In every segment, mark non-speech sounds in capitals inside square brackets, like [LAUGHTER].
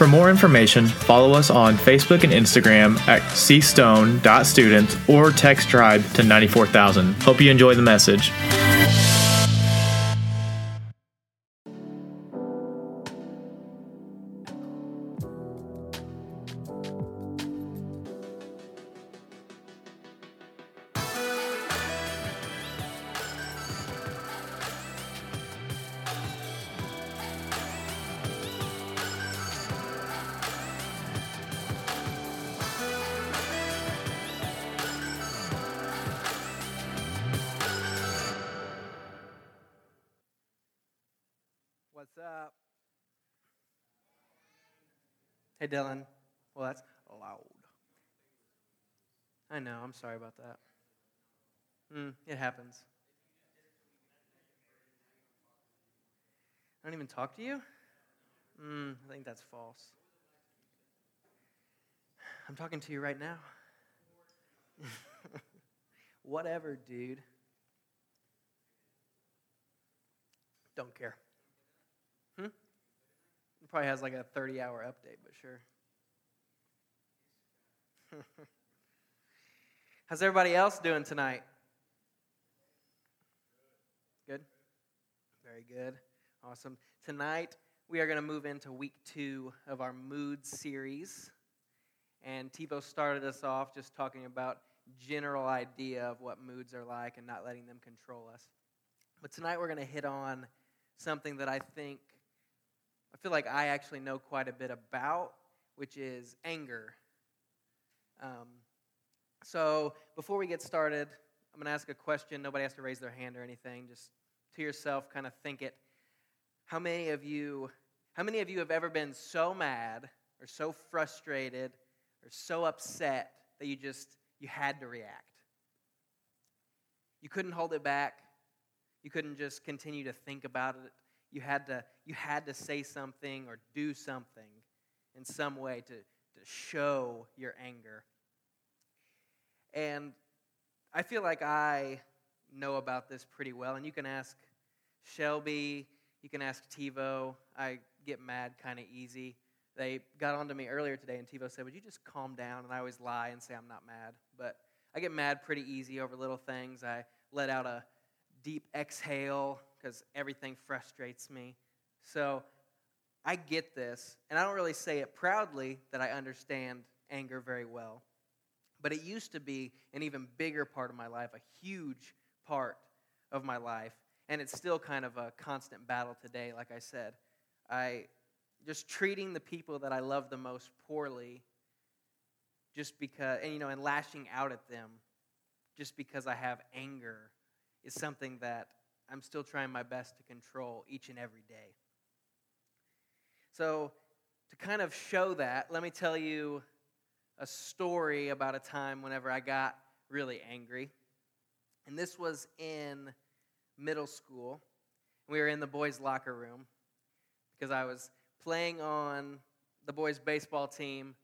For more information, follow us on Facebook and Instagram at cstone.students or text tribe to 94000. Hope you enjoy the message. Hey, Dylan. Well, that's loud. I know. I'm sorry about that. Mm, it happens. I don't even talk to you? Mm, I think that's false. I'm talking to you right now. [LAUGHS] Whatever, dude. Don't care. Probably has like a 30 hour update, but sure. [LAUGHS] How's everybody else doing tonight? Good? Very good. Awesome. Tonight, we are going to move into week two of our mood series. And Tebow started us off just talking about general idea of what moods are like and not letting them control us. But tonight we're going to hit on something that I think I feel like I actually know quite a bit about, which is anger. Um, so before we get started, I'm going to ask a question. Nobody has to raise their hand or anything. Just to yourself, kind of think it. How many of you, how many of you have ever been so mad or so frustrated or so upset that you just you had to react? You couldn't hold it back. You couldn't just continue to think about it. You had to, you had to say something or do something in some way to, to show your anger. And I feel like I know about this pretty well. And you can ask Shelby, you can ask TiVo. I get mad kind of easy. They got on to me earlier today, and TiVo said, Would you just calm down? And I always lie and say I'm not mad. But I get mad pretty easy over little things. I let out a deep exhale because everything frustrates me. So I get this, and I don't really say it proudly that I understand anger very well. But it used to be an even bigger part of my life, a huge part of my life. And it's still kind of a constant battle today, like I said. I just treating the people that I love the most poorly just because, and you know, and lashing out at them just because I have anger is something that I'm still trying my best to control each and every day. So, to kind of show that, let me tell you a story about a time whenever I got really angry. And this was in middle school. We were in the boys' locker room because I was playing on the boys' baseball team,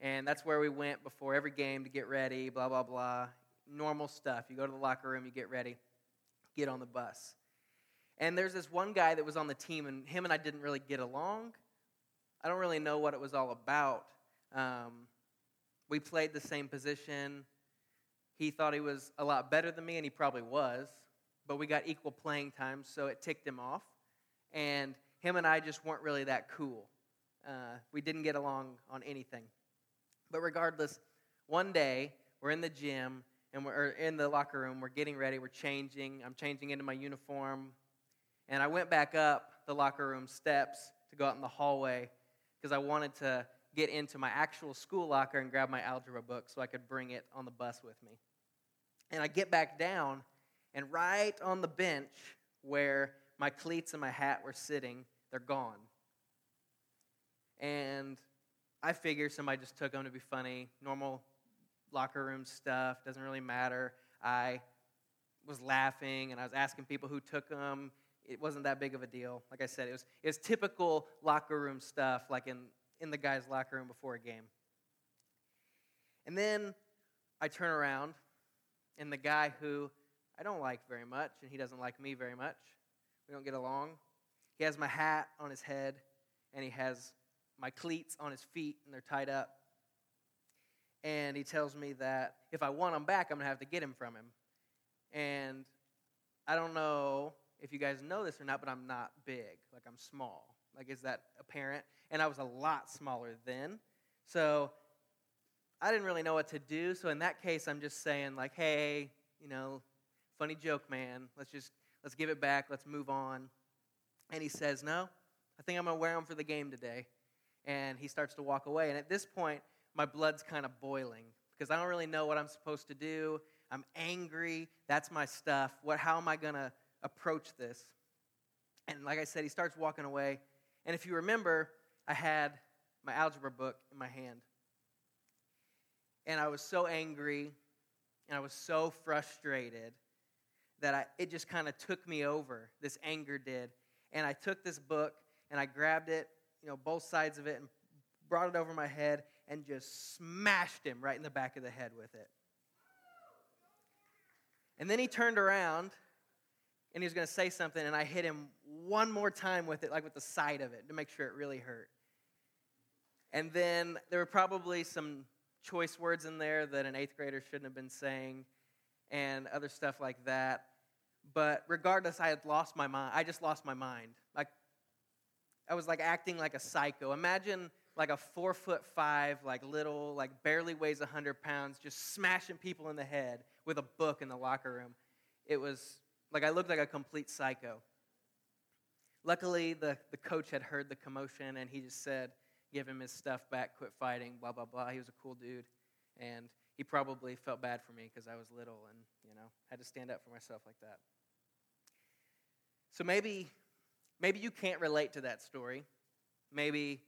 and that's where we went before every game to get ready, blah, blah, blah. Normal stuff. You go to the locker room, you get ready, get on the bus. And there's this one guy that was on the team, and him and I didn't really get along. I don't really know what it was all about. Um, we played the same position. He thought he was a lot better than me, and he probably was, but we got equal playing time, so it ticked him off. And him and I just weren't really that cool. Uh, we didn't get along on anything. But regardless, one day we're in the gym and we're in the locker room. We're getting ready. We're changing. I'm changing into my uniform. And I went back up the locker room steps to go out in the hallway because I wanted to get into my actual school locker and grab my algebra book so I could bring it on the bus with me. And I get back down, and right on the bench where my cleats and my hat were sitting, they're gone. And I figure somebody just took them to be funny. Normal locker room stuff, doesn't really matter. I was laughing and I was asking people who took them. It wasn't that big of a deal. Like I said, it was, it was typical locker room stuff, like in, in the guy's locker room before a game. And then I turn around, and the guy who I don't like very much, and he doesn't like me very much, we don't get along. He has my hat on his head, and he has my cleats on his feet, and they're tied up. And he tells me that if I want him back, I'm going to have to get him from him. And I don't know if you guys know this or not, but I'm not big. Like, I'm small. Like, is that apparent? And I was a lot smaller then. So I didn't really know what to do. So in that case, I'm just saying, like, hey, you know, funny joke, man. Let's just, let's give it back. Let's move on. And he says, no, I think I'm going to wear them for the game today. And he starts to walk away. And at this point, my blood's kind of boiling because I don't really know what I'm supposed to do. I'm angry. That's my stuff. What, how am I going to approach this? And like I said, he starts walking away. And if you remember, I had my algebra book in my hand. And I was so angry and I was so frustrated that I, it just kind of took me over. This anger did. And I took this book and I grabbed it, you know, both sides of it, and brought it over my head and just smashed him right in the back of the head with it. And then he turned around and he was going to say something, and I hit him one more time with it, like with the side of it, to make sure it really hurt. And then there were probably some choice words in there that an eighth grader shouldn't have been saying, and other stuff like that. But regardless, I had lost my mind. I just lost my mind. Like, I was like acting like a psycho. Imagine like a four foot five, like little, like barely weighs 100 pounds, just smashing people in the head with a book in the locker room. It was like I looked like a complete psycho. Luckily, the, the coach had heard the commotion and he just said, Give him his stuff back, quit fighting, blah, blah, blah. He was a cool dude. And he probably felt bad for me because I was little and, you know, had to stand up for myself like that. So maybe, maybe you can't relate to that story. Maybe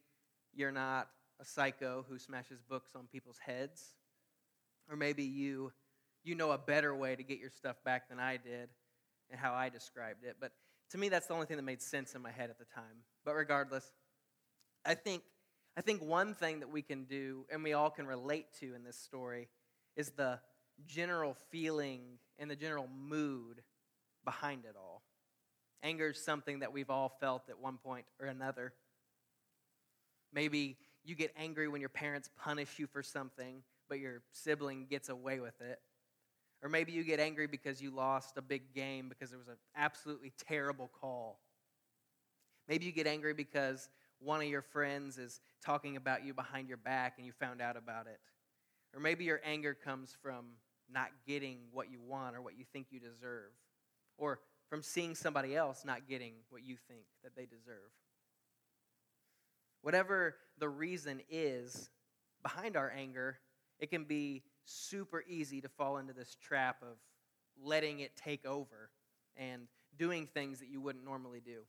you're not a psycho who smashes books on people's heads. Or maybe you, you know a better way to get your stuff back than I did and how I described it. But to me, that's the only thing that made sense in my head at the time. But regardless, I think, I think one thing that we can do and we all can relate to in this story is the general feeling and the general mood behind it all. Anger is something that we've all felt at one point or another. Maybe you get angry when your parents punish you for something, but your sibling gets away with it. Or maybe you get angry because you lost a big game because there was an absolutely terrible call. Maybe you get angry because one of your friends is talking about you behind your back and you found out about it. Or maybe your anger comes from not getting what you want or what you think you deserve. Or from seeing somebody else not getting what you think that they deserve. Whatever the reason is behind our anger, it can be super easy to fall into this trap of letting it take over and doing things that you wouldn't normally do,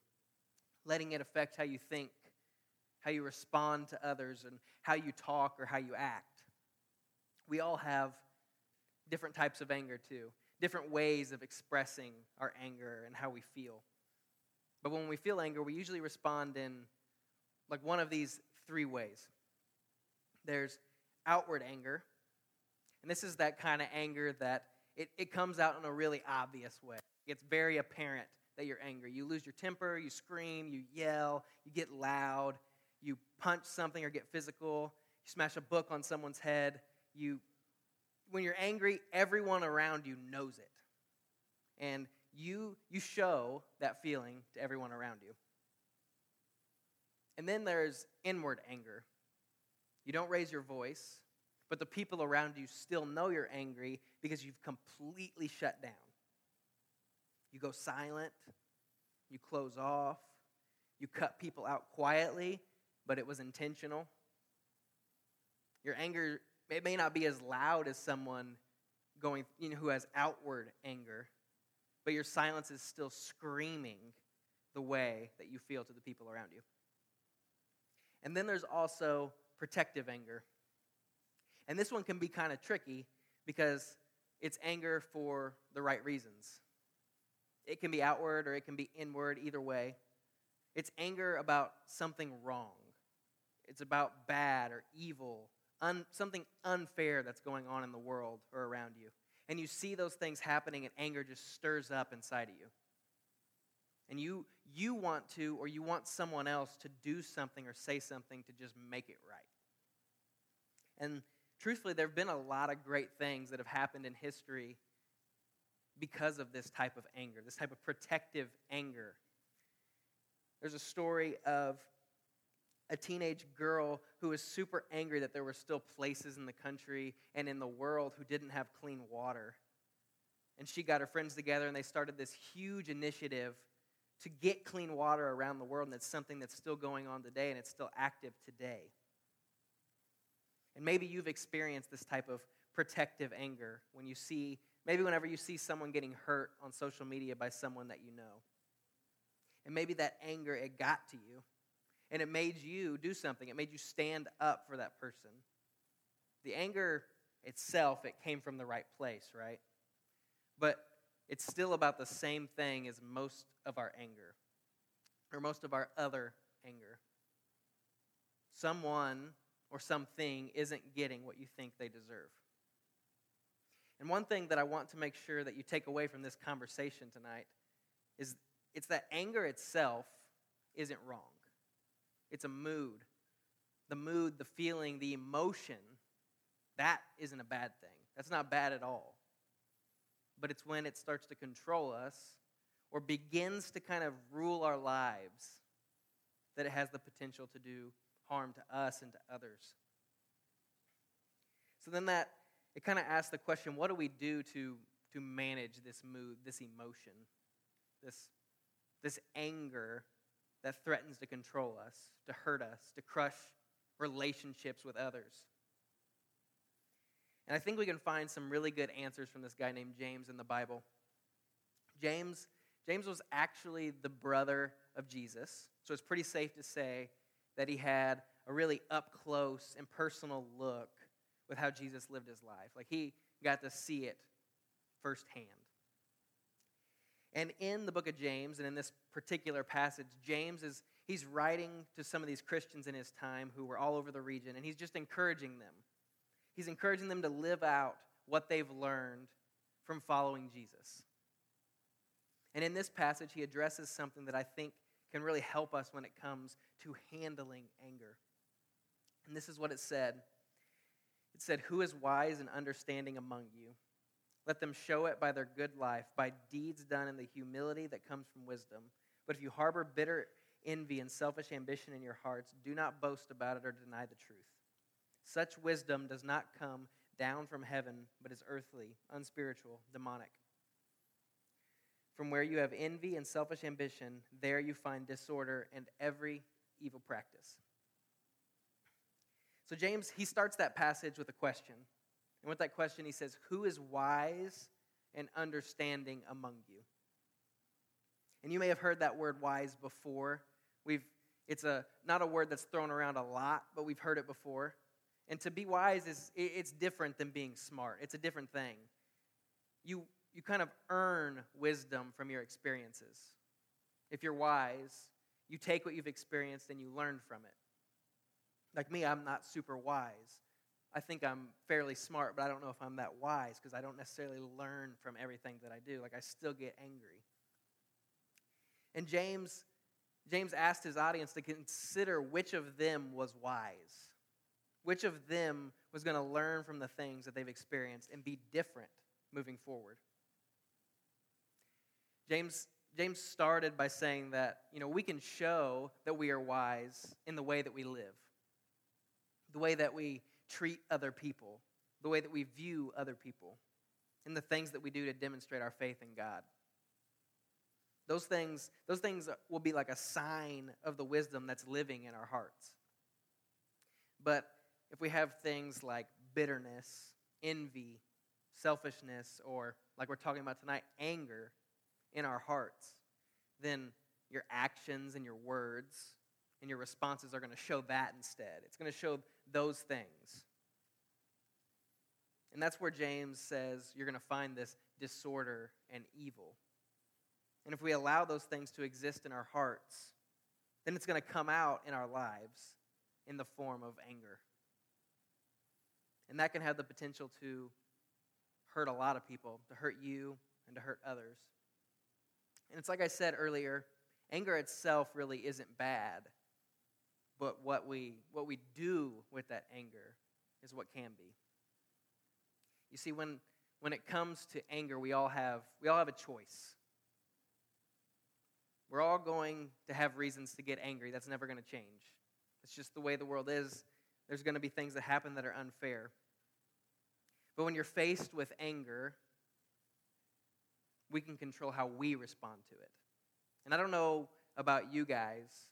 letting it affect how you think, how you respond to others, and how you talk or how you act. We all have different types of anger too, different ways of expressing our anger and how we feel. But when we feel anger, we usually respond in like one of these three ways. There's outward anger, and this is that kind of anger that it, it comes out in a really obvious way. It's very apparent that you're angry. You lose your temper, you scream, you yell, you get loud, you punch something or get physical, you smash a book on someone's head. You, when you're angry, everyone around you knows it. And you, you show that feeling to everyone around you. And then there's inward anger. You don't raise your voice, but the people around you still know you're angry because you've completely shut down. You go silent, you close off, you cut people out quietly, but it was intentional. Your anger, it may not be as loud as someone going, you know, who has outward anger, but your silence is still screaming the way that you feel to the people around you. And then there's also protective anger. And this one can be kind of tricky because it's anger for the right reasons. It can be outward or it can be inward, either way. It's anger about something wrong, it's about bad or evil, un, something unfair that's going on in the world or around you. And you see those things happening, and anger just stirs up inside of you. And you, you want to, or you want someone else to do something or say something to just make it right. And truthfully, there have been a lot of great things that have happened in history because of this type of anger, this type of protective anger. There's a story of a teenage girl who was super angry that there were still places in the country and in the world who didn't have clean water. And she got her friends together and they started this huge initiative to get clean water around the world. And it's something that's still going on today and it's still active today. And maybe you've experienced this type of protective anger when you see, maybe whenever you see someone getting hurt on social media by someone that you know. And maybe that anger, it got to you. And it made you do something. It made you stand up for that person. The anger itself, it came from the right place, right? But it's still about the same thing as most of our anger, or most of our other anger. Someone or something isn't getting what you think they deserve. And one thing that I want to make sure that you take away from this conversation tonight is it's that anger itself isn't wrong. It's a mood. The mood, the feeling, the emotion, that isn't a bad thing. That's not bad at all. But it's when it starts to control us or begins to kind of rule our lives that it has the potential to do harm to us and to others. So then that it kind of asks the question what do we do to, to manage this mood, this emotion, this, this anger that threatens to control us, to hurt us, to crush relationships with others? And I think we can find some really good answers from this guy named James in the Bible. James, James was actually the brother of Jesus, so it's pretty safe to say that he had a really up close and personal look with how Jesus lived his life. Like he got to see it firsthand. And in the book of James, and in this particular passage, James is he's writing to some of these Christians in his time who were all over the region, and he's just encouraging them. He's encouraging them to live out what they've learned from following Jesus. And in this passage, he addresses something that I think can really help us when it comes to handling anger. And this is what it said it said, Who is wise and understanding among you? Let them show it by their good life, by deeds done in the humility that comes from wisdom. But if you harbor bitter envy and selfish ambition in your hearts, do not boast about it or deny the truth. Such wisdom does not come down from heaven, but is earthly, unspiritual, demonic. From where you have envy and selfish ambition, there you find disorder and every evil practice. So, James, he starts that passage with a question. And with that question, he says, Who is wise and understanding among you? And you may have heard that word wise before. We've, it's a, not a word that's thrown around a lot, but we've heard it before. And to be wise is it's different than being smart. It's a different thing. You you kind of earn wisdom from your experiences. If you're wise, you take what you've experienced and you learn from it. Like me, I'm not super wise. I think I'm fairly smart, but I don't know if I'm that wise because I don't necessarily learn from everything that I do. Like I still get angry. And James James asked his audience to consider which of them was wise. Which of them was going to learn from the things that they've experienced and be different moving forward. James, James started by saying that, you know, we can show that we are wise in the way that we live, the way that we treat other people, the way that we view other people, and the things that we do to demonstrate our faith in God. Those things, those things will be like a sign of the wisdom that's living in our hearts. But if we have things like bitterness, envy, selfishness, or like we're talking about tonight, anger, in our hearts, then your actions and your words and your responses are going to show that instead. It's going to show those things. And that's where James says you're going to find this disorder and evil. And if we allow those things to exist in our hearts, then it's going to come out in our lives in the form of anger. And that can have the potential to hurt a lot of people, to hurt you and to hurt others. And it's like I said earlier, anger itself really isn't bad, but what we, what we do with that anger is what can be. You see, when, when it comes to anger, we all have, we all have a choice. We're all going to have reasons to get angry. That's never going to change. It's just the way the world is. There's going to be things that happen that are unfair. But when you're faced with anger, we can control how we respond to it. And I don't know about you guys,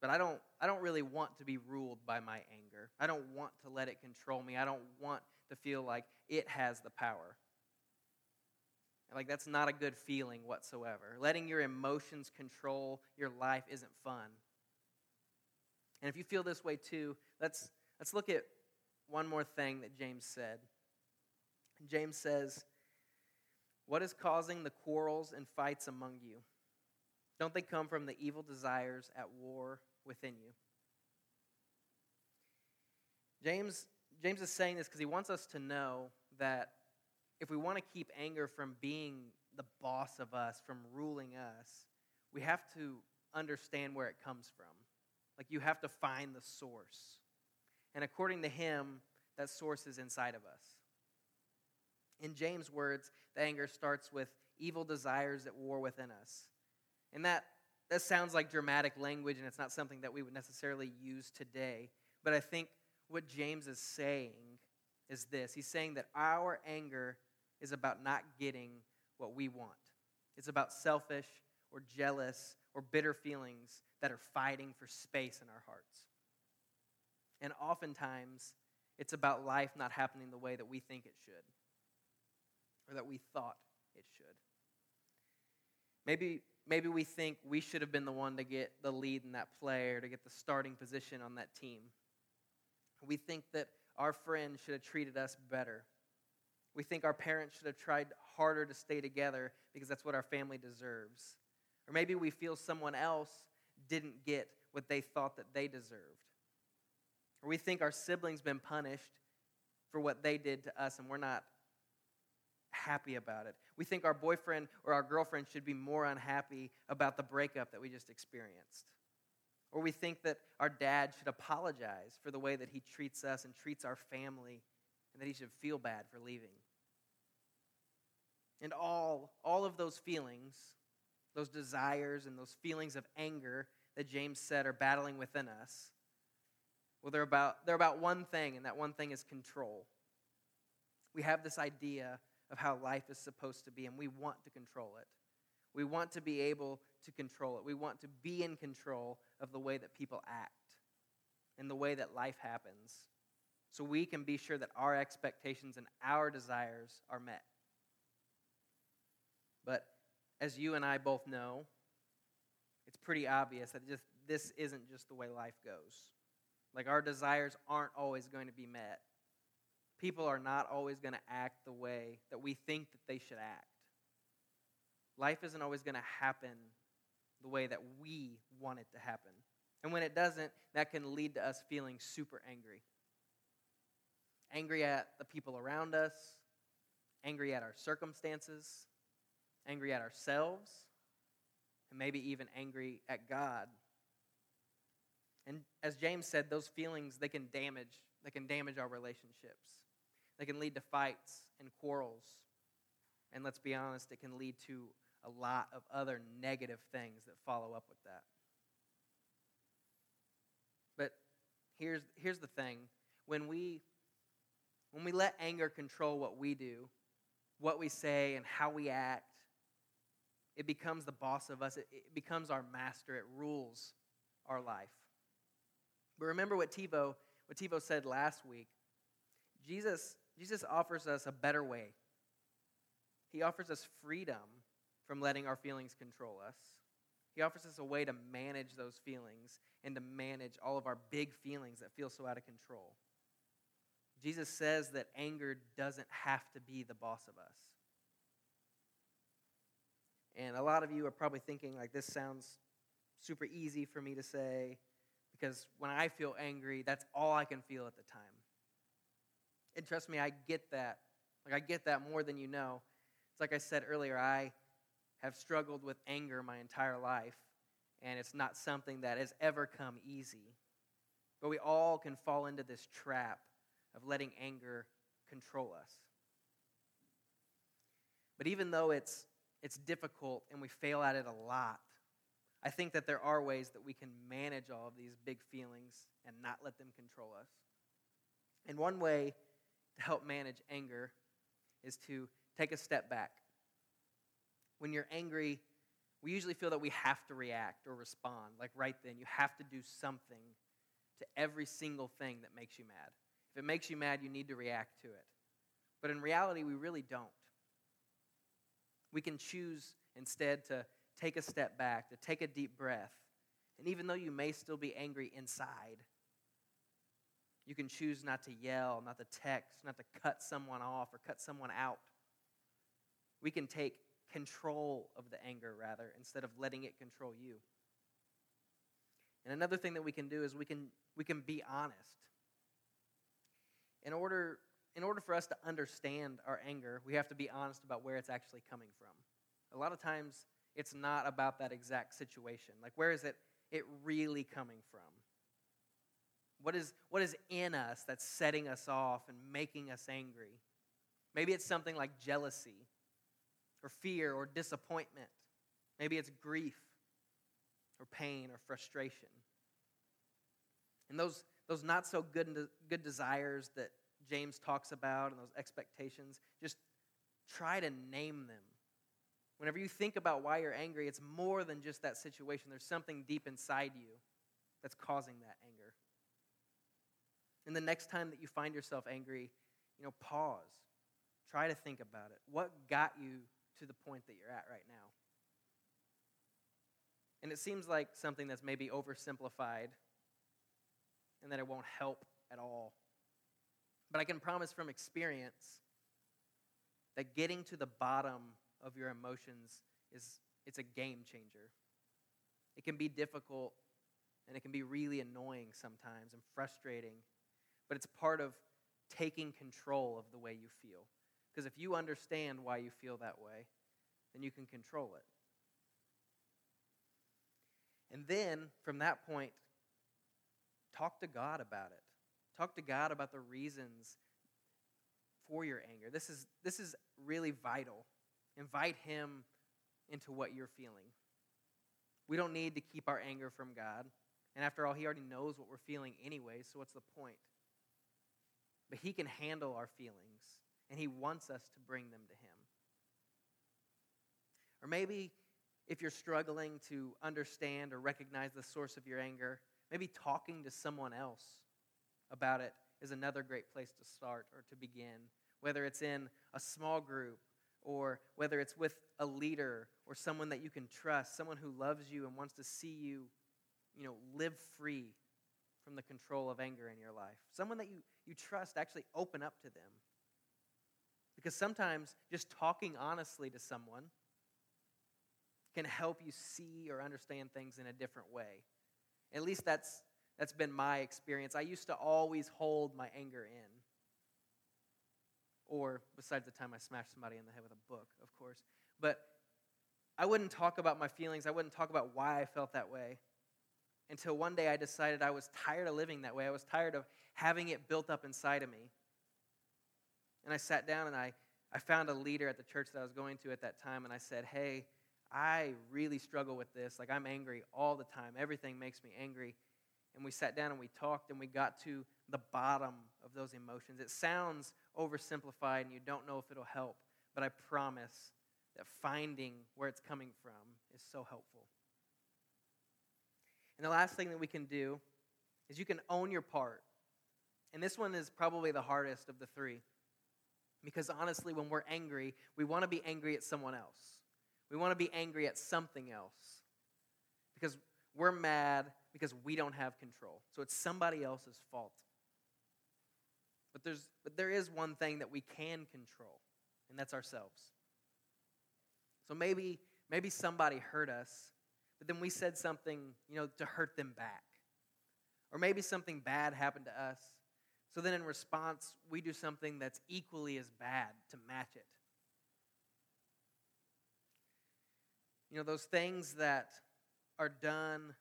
but I don't, I don't really want to be ruled by my anger. I don't want to let it control me. I don't want to feel like it has the power. Like, that's not a good feeling whatsoever. Letting your emotions control your life isn't fun. And if you feel this way too, let's, let's look at one more thing that James said. James says, What is causing the quarrels and fights among you? Don't they come from the evil desires at war within you? James, James is saying this because he wants us to know that if we want to keep anger from being the boss of us, from ruling us, we have to understand where it comes from. Like you have to find the source. And according to him, that source is inside of us. In James' words, the anger starts with evil desires at war within us. And that, that sounds like dramatic language, and it's not something that we would necessarily use today. But I think what James is saying is this He's saying that our anger is about not getting what we want, it's about selfish or jealous or bitter feelings that are fighting for space in our hearts. And oftentimes, it's about life not happening the way that we think it should or that we thought it should. Maybe, maybe we think we should have been the one to get the lead in that play or to get the starting position on that team. We think that our friend should have treated us better. We think our parents should have tried harder to stay together because that's what our family deserves. Or maybe we feel someone else didn't get what they thought that they deserved. Or we think our siblings been punished for what they did to us and we're not happy about it. We think our boyfriend or our girlfriend should be more unhappy about the breakup that we just experienced. Or we think that our dad should apologize for the way that he treats us and treats our family and that he should feel bad for leaving. And all, all of those feelings, those desires and those feelings of anger that James said are battling within us, well, they're about, they're about one thing, and that one thing is control. We have this idea of how life is supposed to be, and we want to control it. We want to be able to control it. We want to be in control of the way that people act and the way that life happens so we can be sure that our expectations and our desires are met. But as you and I both know, it's pretty obvious that just this isn't just the way life goes. Like our desires aren't always going to be met. People are not always going to act the way that we think that they should act. Life isn't always going to happen the way that we want it to happen. And when it doesn't, that can lead to us feeling super angry. Angry at the people around us, angry at our circumstances, angry at ourselves, and maybe even angry at God. And as James said, those feelings they can damage, they can damage our relationships. They can lead to fights and quarrels. And let's be honest, it can lead to a lot of other negative things that follow up with that. But here's, here's the thing when we, when we let anger control what we do, what we say, and how we act, it becomes the boss of us, it, it becomes our master, it rules our life. But remember what Tivo, what Tivo said last week. Jesus, Jesus offers us a better way. He offers us freedom from letting our feelings control us. He offers us a way to manage those feelings and to manage all of our big feelings that feel so out of control. Jesus says that anger doesn't have to be the boss of us. And a lot of you are probably thinking, like, this sounds super easy for me to say because when I feel angry, that's all I can feel at the time. And trust me, I get that. Like, I get that more than you know. It's like I said earlier, I have struggled with anger my entire life, and it's not something that has ever come easy. But we all can fall into this trap of letting anger control us. But even though it's, it's difficult and we fail at it a lot, I think that there are ways that we can manage all of these big feelings and not let them control us. And one way to help manage anger is to take a step back. When you're angry, we usually feel that we have to react or respond. Like right then, you have to do something to every single thing that makes you mad. If it makes you mad, you need to react to it. But in reality, we really don't. We can choose instead to take a step back, to take a deep breath. And even though you may still be angry inside, you can choose not to yell, not to text, not to cut someone off or cut someone out. We can take control of the anger, rather, instead of letting it control you. And another thing that we can do is we can, we can be honest. In order, in order for us to understand our anger, we have to be honest about where it's actually coming from. A lot of times, it's not about that exact situation. Like, where is it, it really coming from? What is, what is in us that's setting us off and making us angry? Maybe it's something like jealousy or fear or disappointment. Maybe it's grief or pain or frustration. And those, those not so good, good desires that James talks about and those expectations, just try to name them Whenever you think about why you're angry, it's more than just that situation. There's something deep inside you that's causing that anger. And the next time that you find yourself angry, you know, pause. Try to think about it. What got you to the point that you're at right now? And it seems like something that's maybe oversimplified and that it won't help at all. But I can promise from experience that getting to the bottom of your emotions is it's a game changer. It can be difficult and it can be really annoying sometimes and frustrating, but it's part of taking control of the way you feel. Because if you understand why you feel that way, then you can control it. And then from that point, talk to God about it. Talk to God about the reasons for your anger. This is, this is really vital. Invite Him into what you're feeling. We don't need to keep our anger from God. And after all, He already knows what we're feeling anyway, so what's the point? But He can handle our feelings, and He wants us to bring them to Him. Or maybe if you're struggling to understand or recognize the source of your anger, maybe talking to someone else about it is another great place to start or to begin, whether it's in a small group or whether it's with a leader or someone that you can trust, someone who loves you and wants to see you, you know, live free from the control of anger in your life. Someone that you, you trust, actually open up to them. Because sometimes just talking honestly to someone can help you see or understand things in a different way. At least that's, that's been my experience. I used to always hold my anger in or besides the time I smashed somebody in the head with a book, of course. But I wouldn't talk about my feelings. I wouldn't talk about why I felt that way until one day I decided I was tired of living that way. I was tired of having it built up inside of me. And I sat down and I, I found a leader at the church that I was going to at that time, and I said, Hey, I really struggle with this. Like, I'm angry all the time. Everything makes me angry. And we sat down and we talked, and we got to the bottom of those emotions. It sounds oversimplified and you don't know if it'll help, but I promise that finding where it's coming from is so helpful. And the last thing that we can do is you can own your part. And this one is probably the hardest of the three. Because honestly, when we're angry, we want to be angry at someone else. We want to be angry at something else. because we're mad because we don't have control. So it's somebody else's fault. But, there's, but there is one thing that we can control, and that's ourselves. So maybe, maybe somebody hurt us, but then we said something, you know, to hurt them back. Or maybe something bad happened to us. So then in response, we do something that's equally as bad to match it. You know, those things that are done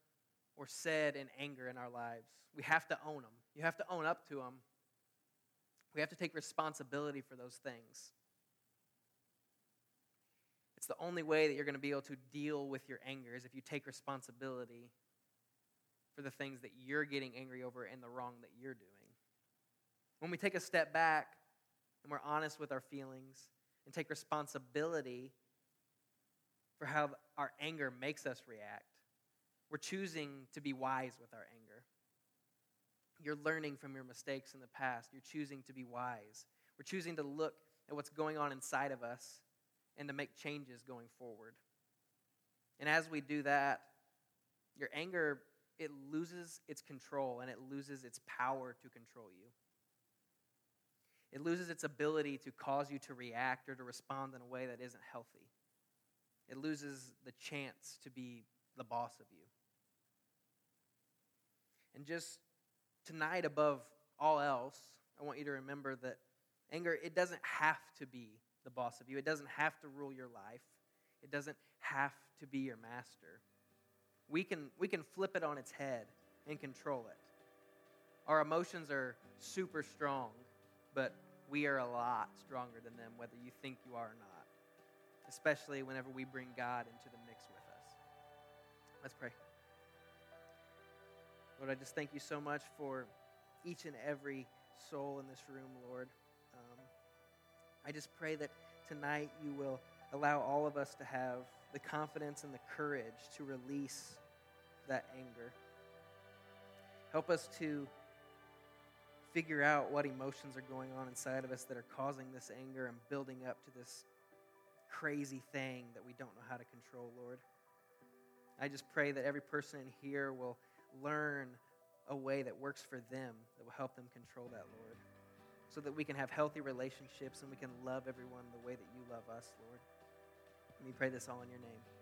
or said in anger in our lives, we have to own them. You have to own up to them. We have to take responsibility for those things. It's the only way that you're going to be able to deal with your anger is if you take responsibility for the things that you're getting angry over and the wrong that you're doing. When we take a step back and we're honest with our feelings and take responsibility for how our anger makes us react, we're choosing to be wise with our anger. You're learning from your mistakes in the past. You're choosing to be wise. We're choosing to look at what's going on inside of us and to make changes going forward. And as we do that, your anger it loses its control and it loses its power to control you. It loses its ability to cause you to react or to respond in a way that isn't healthy. It loses the chance to be the boss of you. And just tonight, above all else, I want you to remember that anger, it doesn't have to be the boss of you, it doesn't have to rule your life, it doesn't have to be your master. We can, we can flip it on its head and control it. Our emotions are super strong, but we are a lot stronger than them, whether you think you are or not, especially whenever we bring God into the mix with us. Let's pray. Lord, I just thank you so much for each and every soul in this room, Lord. Um, I just pray that tonight you will allow all of us to have the confidence and the courage to release that anger. Help us to figure out what emotions are going on inside of us that are causing this anger and building up to this crazy thing that we don't know how to control, Lord. I just pray that every person in here will learn a way that works for them that will help them control that, Lord, so that we can have healthy relationships and we can love everyone the way that you love us, Lord. And we pray this all in your name.